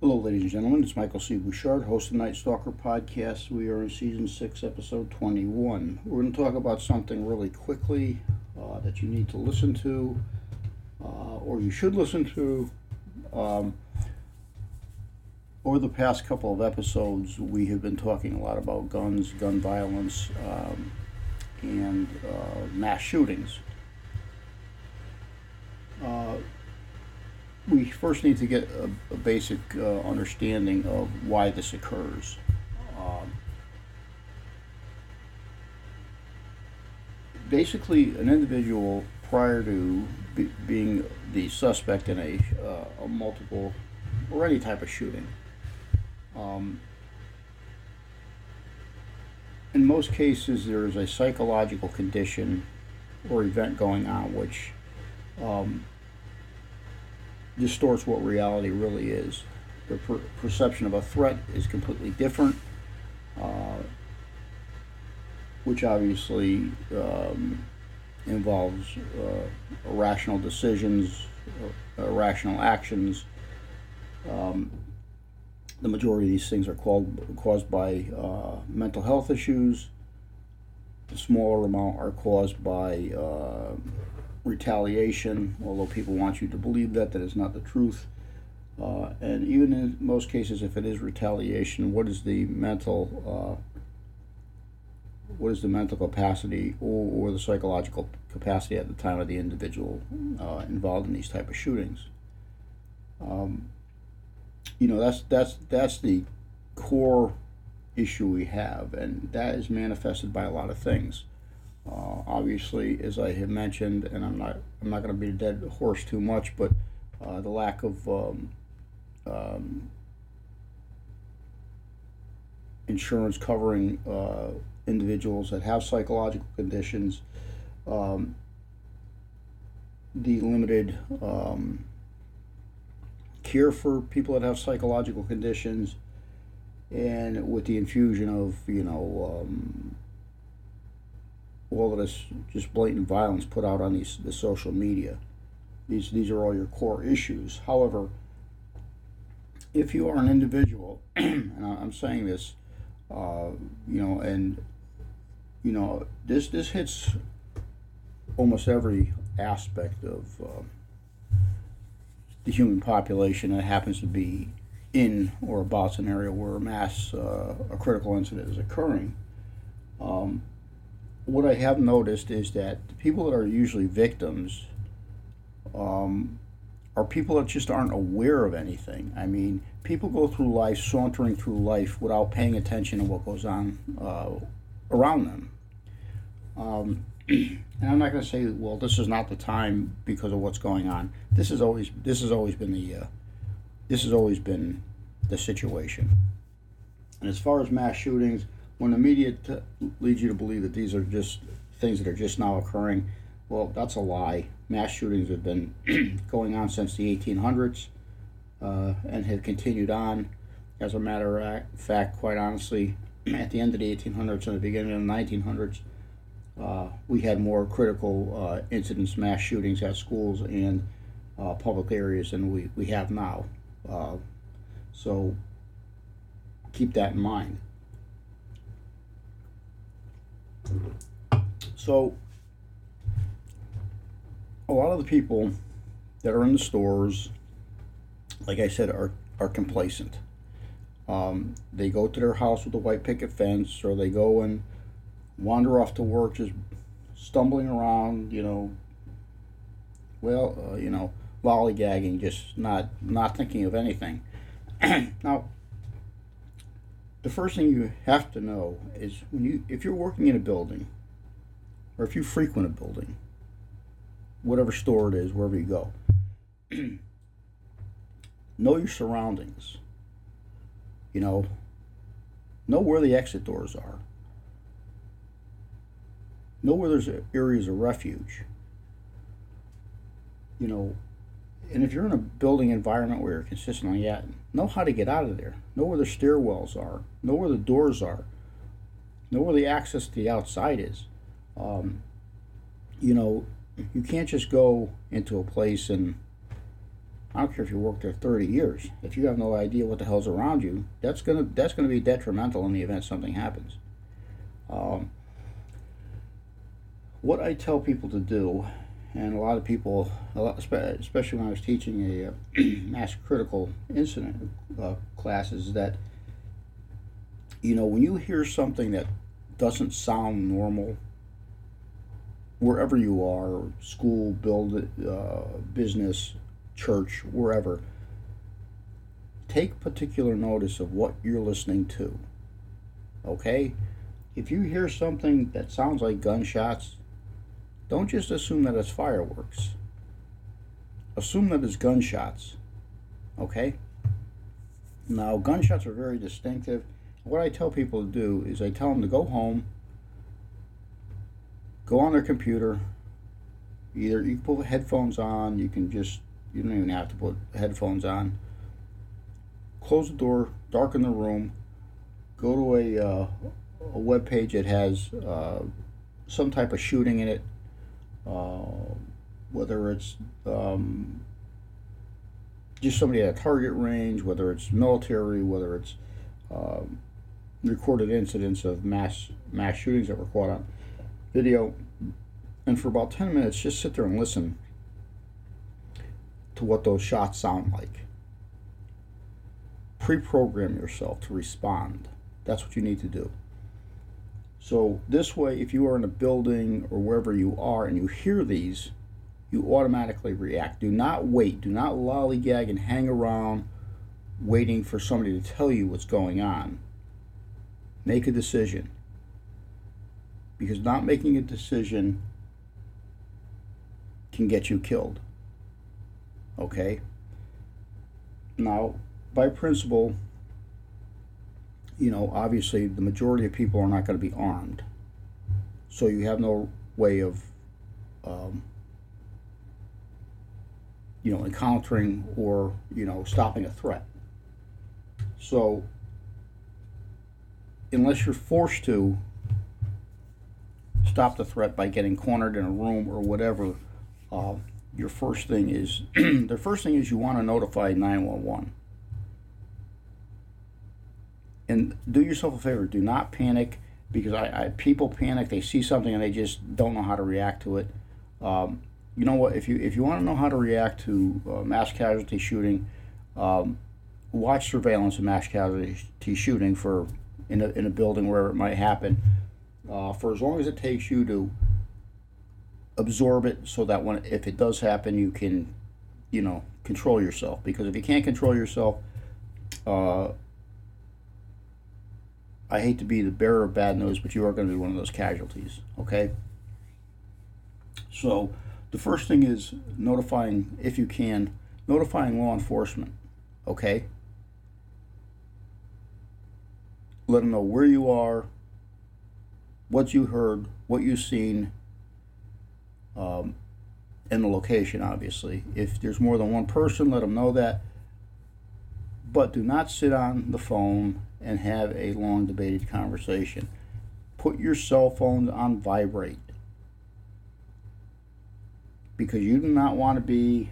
Hello, ladies and gentlemen. It's Michael C. Bouchard, host of Night Stalker podcast. We are in season six, episode 21. We're going to talk about something really quickly uh, that you need to listen to, uh, or you should listen to. Um, over the past couple of episodes, we have been talking a lot about guns, gun violence, um, and uh, mass shootings. Uh, we first need to get a, a basic uh, understanding of why this occurs. Um, basically, an individual prior to be, being the suspect in a, uh, a multiple or any type of shooting. Um, in most cases, there is a psychological condition or event going on which um, distorts what reality really is. The per- perception of a threat is completely different, uh, which obviously um, involves uh, irrational decisions, uh, irrational actions. Um, the majority of these things are called, caused by uh, mental health issues. The smaller amount are caused by uh, retaliation, although people want you to believe that, that is not the truth. Uh, and even in most cases, if it is retaliation, what is the mental, uh, what is the mental capacity or, or, the psychological capacity at the time of the individual uh, involved in these type of shootings? Um, you know, that's that's that's the core issue we have, and that is manifested by a lot of things. Uh, obviously, as I have mentioned, and I'm not I'm not going to be a dead horse too much, but uh, the lack of um, um, insurance covering uh, individuals that have psychological conditions, um, the limited um, care for people that have psychological conditions, and with the infusion of you know um, all of this just blatant violence put out on these the social media. These these are all your core issues. However, if you are an individual, and I'm saying this, uh, you know, and you know this this hits almost every aspect of uh, the human population that happens to be in or about an area where a mass uh, a critical incident is occurring. Um, what I have noticed is that the people that are usually victims um, are people that just aren't aware of anything. I mean, people go through life sauntering through life without paying attention to what goes on uh, around them. Um, and I'm not going to say, well, this is not the time because of what's going on. This has always this has always been the uh, this has always been the situation. And as far as mass shootings, when the media t- leads you to believe that these are just things that are just now occurring, well, that's a lie. Mass shootings have been going on since the 1800s uh, and have continued on. As a matter of fact, quite honestly, at the end of the 1800s and the beginning of the 1900s, uh, we had more critical uh, incidents, mass shootings at schools and uh, public areas than we, we have now. Uh, so keep that in mind. So, a lot of the people that are in the stores, like I said, are, are complacent. Um, they go to their house with a white picket fence, or they go and wander off to work just stumbling around, you know, well, uh, you know, lollygagging, just not not thinking of anything. now, the first thing you have to know is when you if you're working in a building or if you frequent a building whatever store it is wherever you go know your surroundings. You know know where the exit doors are. Know where there's areas of refuge. You know and if you're in a building environment where you're consistently at, know how to get out of there. Know where the stairwells are. Know where the doors are. Know where the access to the outside is. Um, you know, you can't just go into a place and I don't care if you worked there 30 years. If you have no idea what the hell's around you, that's gonna that's gonna be detrimental in the event something happens. Um, what I tell people to do, and a lot of people, especially when I was teaching a uh, mass critical incident uh, class, is that you know when you hear something that doesn't sound normal wherever you are school build uh, business church wherever take particular notice of what you're listening to okay? If you hear something that sounds like gunshots don't just assume that it's fireworks assume that it's gunshots okay now gunshots are very distinctive what i tell people to do is i tell them to go home go on their computer. Either you can put headphones on, you can just, you don't even have to put headphones on. Close the door, darken the room, go to a, uh, a web page that has uh, some type of shooting in it, uh, whether it's um, just somebody at a target range, whether it's military, whether it's um, recorded incidents of mass mass shootings that were caught on video and for about 10 minutes just sit there and listen to what those shots sound like. Pre program yourself to respond. That's what you need to do. So, this way, if you are in a building or wherever you are and you hear these, you automatically react. Do not wait. Do not lollygag and hang around waiting for somebody to tell you what's going on. Make a decision because not making a decision can get you killed. Okay? Now, by principle, you know, obviously the majority of people are not going to be armed. So you have no way of, um, you know, encountering or, you know, stopping a threat. So, unless you're forced to, stop the threat by getting cornered in a room or whatever, uh, your first thing is the first thing is you want to notify 911. And do yourself a favor, do not panic because I, I people panic, they see something and they just don't know how to react to it. Um, you know what? If you if you want to know how to react to uh, mass casualty shooting, um, watch surveillance of mass casualty shooting for in a, in a building wherever it might happen uh, for as long as it takes you to absorb it so that when if it does happen you can you know control yourself because if you can't control yourself uh, I hate to be the bearer of bad news but you are going to be one of those casualties okay so the first thing is notifying if you can notifying law enforcement okay let them know where you are what you heard, what you've seen, um, and the location, obviously. If there's more than one person, let them know that. But do not sit on the phone and have a long debated conversation. Put your cell phone on vibrate because you do not want to be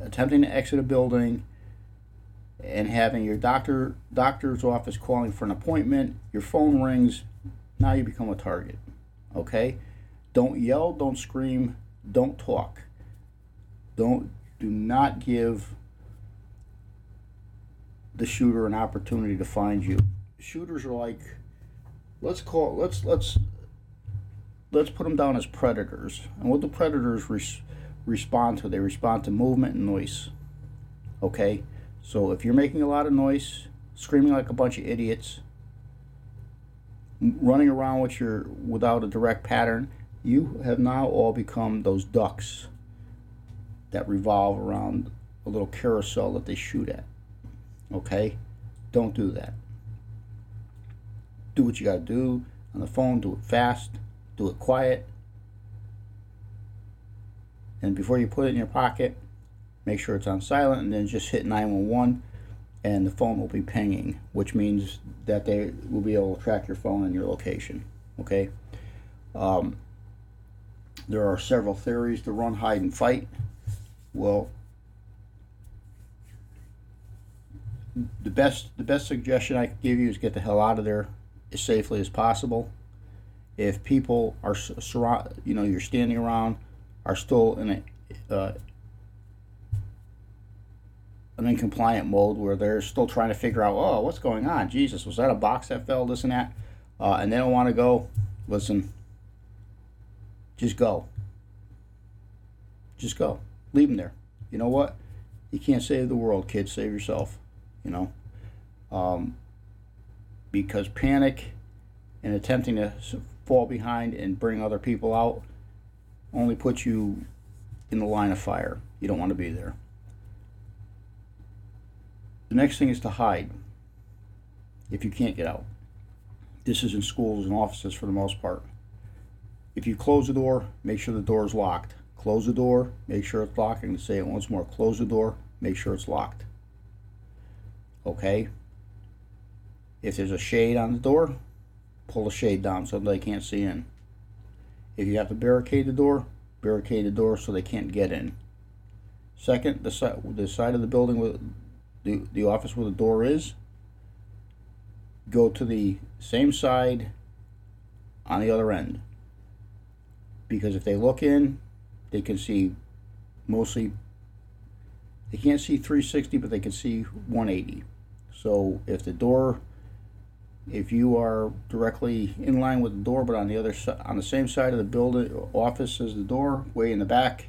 attempting to exit a building and having your doctor doctor's office calling for an appointment your phone rings now you become a target. Okay? Don't yell, don't scream, don't talk. Don't do not give the shooter an opportunity to find you. Shooters are like let's call let's let's let's put them down as predators. And what do predators res- respond to? They respond to movement and noise. Okay? So if you're making a lot of noise, screaming like a bunch of idiots, running around with your without a direct pattern, you have now all become those ducks that revolve around a little carousel that they shoot at. Okay? Don't do that. Do what you got to do on the phone, do it fast, do it quiet. And before you put it in your pocket, make sure it's on silent and then just hit 911 and the phone will be pinging, which means that they will be able to track your phone and your location. Okay. Um, there are several theories to run, hide, and fight. Well, the best the best suggestion I could give you is get the hell out of there as safely as possible. If people are surround, you know, you're standing around, are still in a uh, an incompliant mode where they're still trying to figure out, oh, what's going on? Jesus, was that a box that fell? This and that, uh, and they don't want to go. Listen, just go. Just go. Leave them there. You know what? You can't save the world, kids. Save yourself. You know, um, because panic and attempting to fall behind and bring other people out only puts you in the line of fire. You don't want to be there. The next thing is to hide if you can't get out. This is in schools and offices for the most part. If you close the door, make sure the door is locked. Close the door, make sure it's locked. And say it once more close the door, make sure it's locked. Okay? If there's a shade on the door, pull the shade down so they can't see in. If you have to barricade the door, barricade the door so they can't get in. Second, the side, the side of the building with the, the office where the door is, go to the same side on the other end. Because if they look in, they can see mostly, they can't see 360, but they can see 180. So if the door if you are directly in line with the door, but on the other side, on the same side of the building office as the door, way in the back,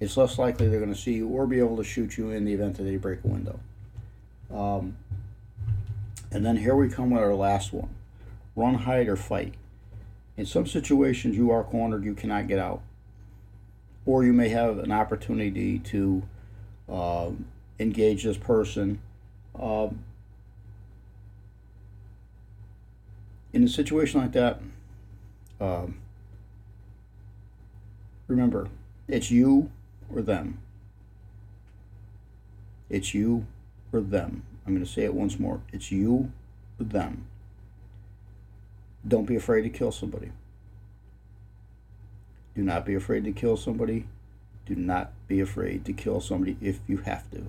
it's less likely they're going to see you or be able to shoot you in the event that they break a window. Um, and then here we come with our last one: run, hide, or fight. In some situations, you are cornered; you cannot get out, or you may have an opportunity to uh, engage this person. Uh, in a situation like that, um, remember, it's you or them. It's you or them. I'm going to say it once more. It's you or them. Don't be afraid to kill somebody. Do not be afraid to kill somebody. Do not be afraid to kill somebody if you have to.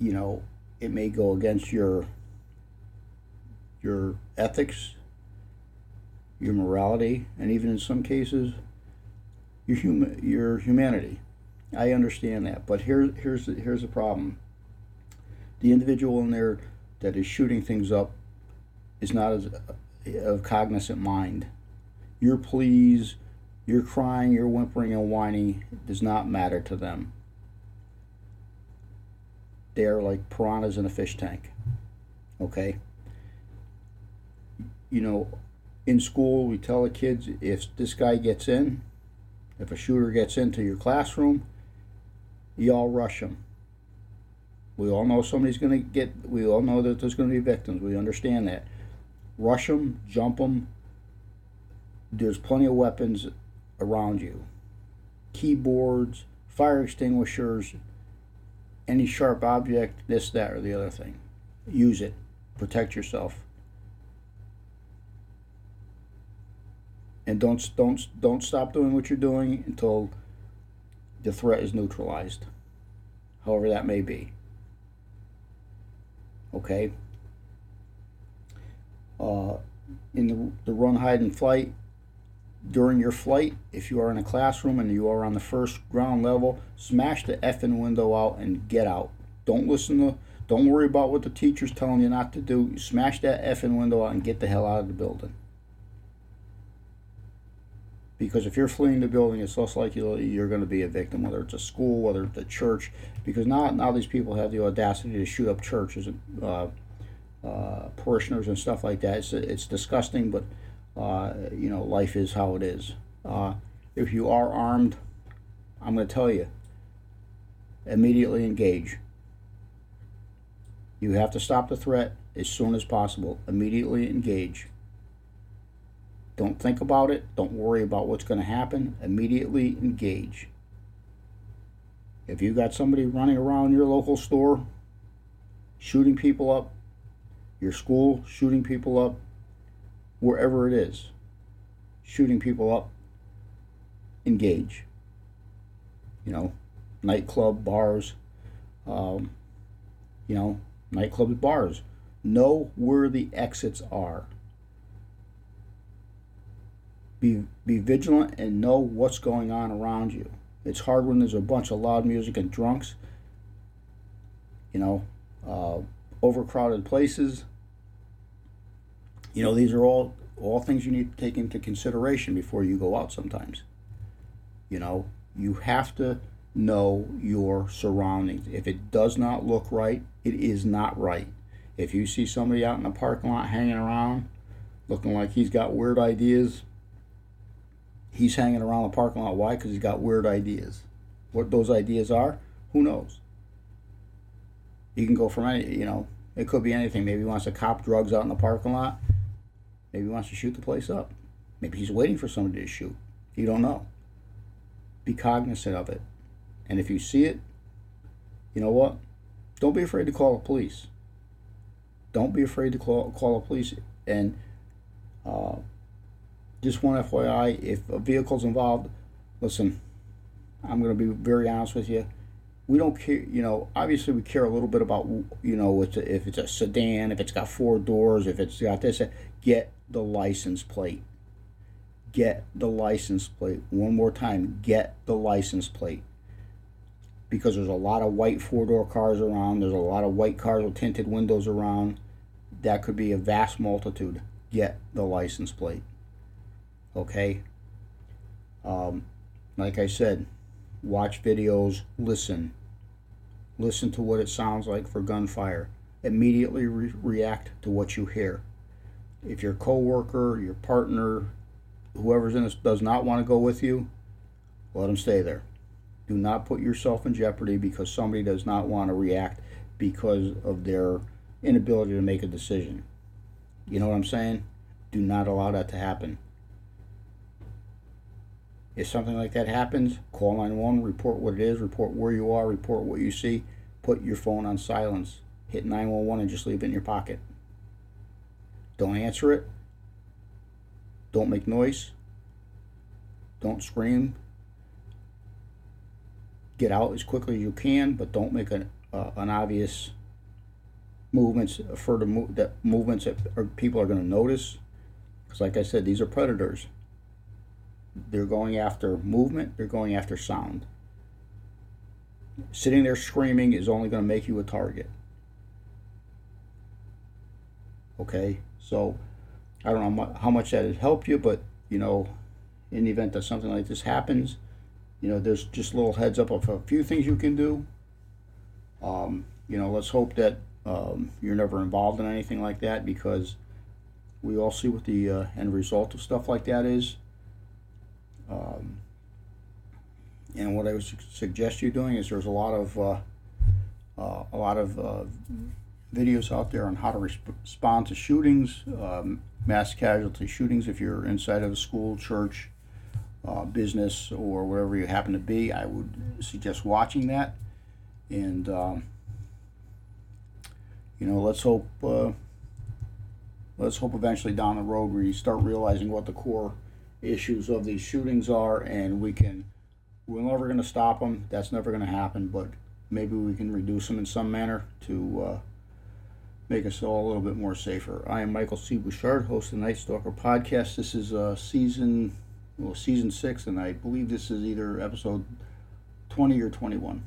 You know, it may go against your your ethics, your morality, and even in some cases, your human your humanity. I understand that, but here here's the, here's the problem. The individual in there that is shooting things up is not as of cognizant mind. Your pleas, your crying, your whimpering and whining does not matter to them they're like piranhas in a fish tank. Okay? You know, in school, we tell the kids if this guy gets in, if a shooter gets into your classroom, you all rush him. We all know somebody's going to get, we all know that there's going to be victims. We understand that. Rush them, jump them. There's plenty of weapons around you keyboards, fire extinguishers, any sharp object, this, that, or the other thing. Use it. Protect yourself. And don't don't don't stop doing what you're doing until the threat is neutralized. However that may be. Okay. Uh, in the, the run, hide, and flight, during your flight, if you are in a classroom and you are on the first ground level, smash the effing window out and get out. Don't listen to, don't worry about what the teacher's telling you not to do. Smash that effing window out and get the hell out of the building. Because if you're fleeing the building, it's less likely you're going to be a victim, whether it's a school, whether it's a church. Because now, now these people have the audacity to shoot up churches and uh, uh, parishioners and stuff like that. It's, it's disgusting, but uh, you know, life is how it is. Uh, if you are armed, I'm going to tell you, immediately engage. You have to stop the threat as soon as possible. Immediately engage. Don't think about it. Don't worry about what's going to happen. Immediately engage. If you got somebody running around your local store, shooting people up, your school shooting people up, wherever it is, shooting people up, engage. You know, nightclub, bars, um, you know, nightclubs, bars. Know where the exits are. Be, be vigilant and know what's going on around you. It's hard when there's a bunch of loud music and drunks, you know, uh, overcrowded places. You know, these are all all things you need to take into consideration before you go out sometimes. You know, you have to know your surroundings. If it does not look right, it is not right. If you see somebody out in the parking lot hanging around, looking like he's got weird ideas, he's hanging around the parking lot. Why? Because he's got weird ideas. What those ideas are, who knows? You can go from any, you know, it could be anything. Maybe he wants to cop drugs out in the parking lot. Maybe he wants to shoot the place up. Maybe he's waiting for somebody to shoot. You don't know. Be cognizant of it. And if you see it, you know what? Don't be afraid to call the police. Don't be afraid to call, call the police. And uh, just one FYI, if a vehicle's involved, listen, I'm going to be very honest with you. We don't care, you know, obviously we care a little bit about, you know, if it's a sedan, if it's got four doors, if it's got this, get the license plate. Get the license plate. One more time, get the license plate. Because there's a lot of white four door cars around, there's a lot of white cars with tinted windows around. That could be a vast multitude. Get the license plate okay? Um, like I said, watch videos, listen. Listen to what it sounds like for gunfire. Immediately re- react to what you hear. If your coworker, your partner, whoever's in this does not want to go with you, let them stay there. Do not put yourself in jeopardy because somebody does not want to react because of their inability to make a decision. You know what I'm saying? Do not allow that to happen. If something like that happens, call 911, report what it is, report where you are, report what you see, put your phone on silence, hit 911 and just leave it in your pocket. Don't answer it. Don't make noise. Don't scream. Get out as quickly as you can, but don't make an, uh, an obvious movements further move that movements that are, people are going to notice. Because, like I said, these are predators. They're going after movement, they're going after sound. Sitting there screaming is only going to make you a target. Okay, so I don't know how much that has helped you, but you know, in the event that something like this happens, you know, there's just a little heads up of a few things you can do. Um, you know, let's hope that um, you're never involved in anything like that because we all see what the uh, end result of stuff like that is. Um, and what I would suggest you doing is there's a lot of uh, uh, a lot of uh, videos out there on how to resp- respond to shootings, um, mass casualty shootings. If you're inside of a school, church, uh, business, or wherever you happen to be, I would suggest watching that. And um, you know, let's hope uh, let's hope eventually down the road we start realizing what the core issues of these shootings are, and we can. We're never going to stop them. That's never going to happen. But maybe we can reduce them in some manner to uh, make us all a little bit more safer. I am Michael C. Bouchard, host of the Night Stalker podcast. This is uh, season well, season six, and I believe this is either episode twenty or twenty-one.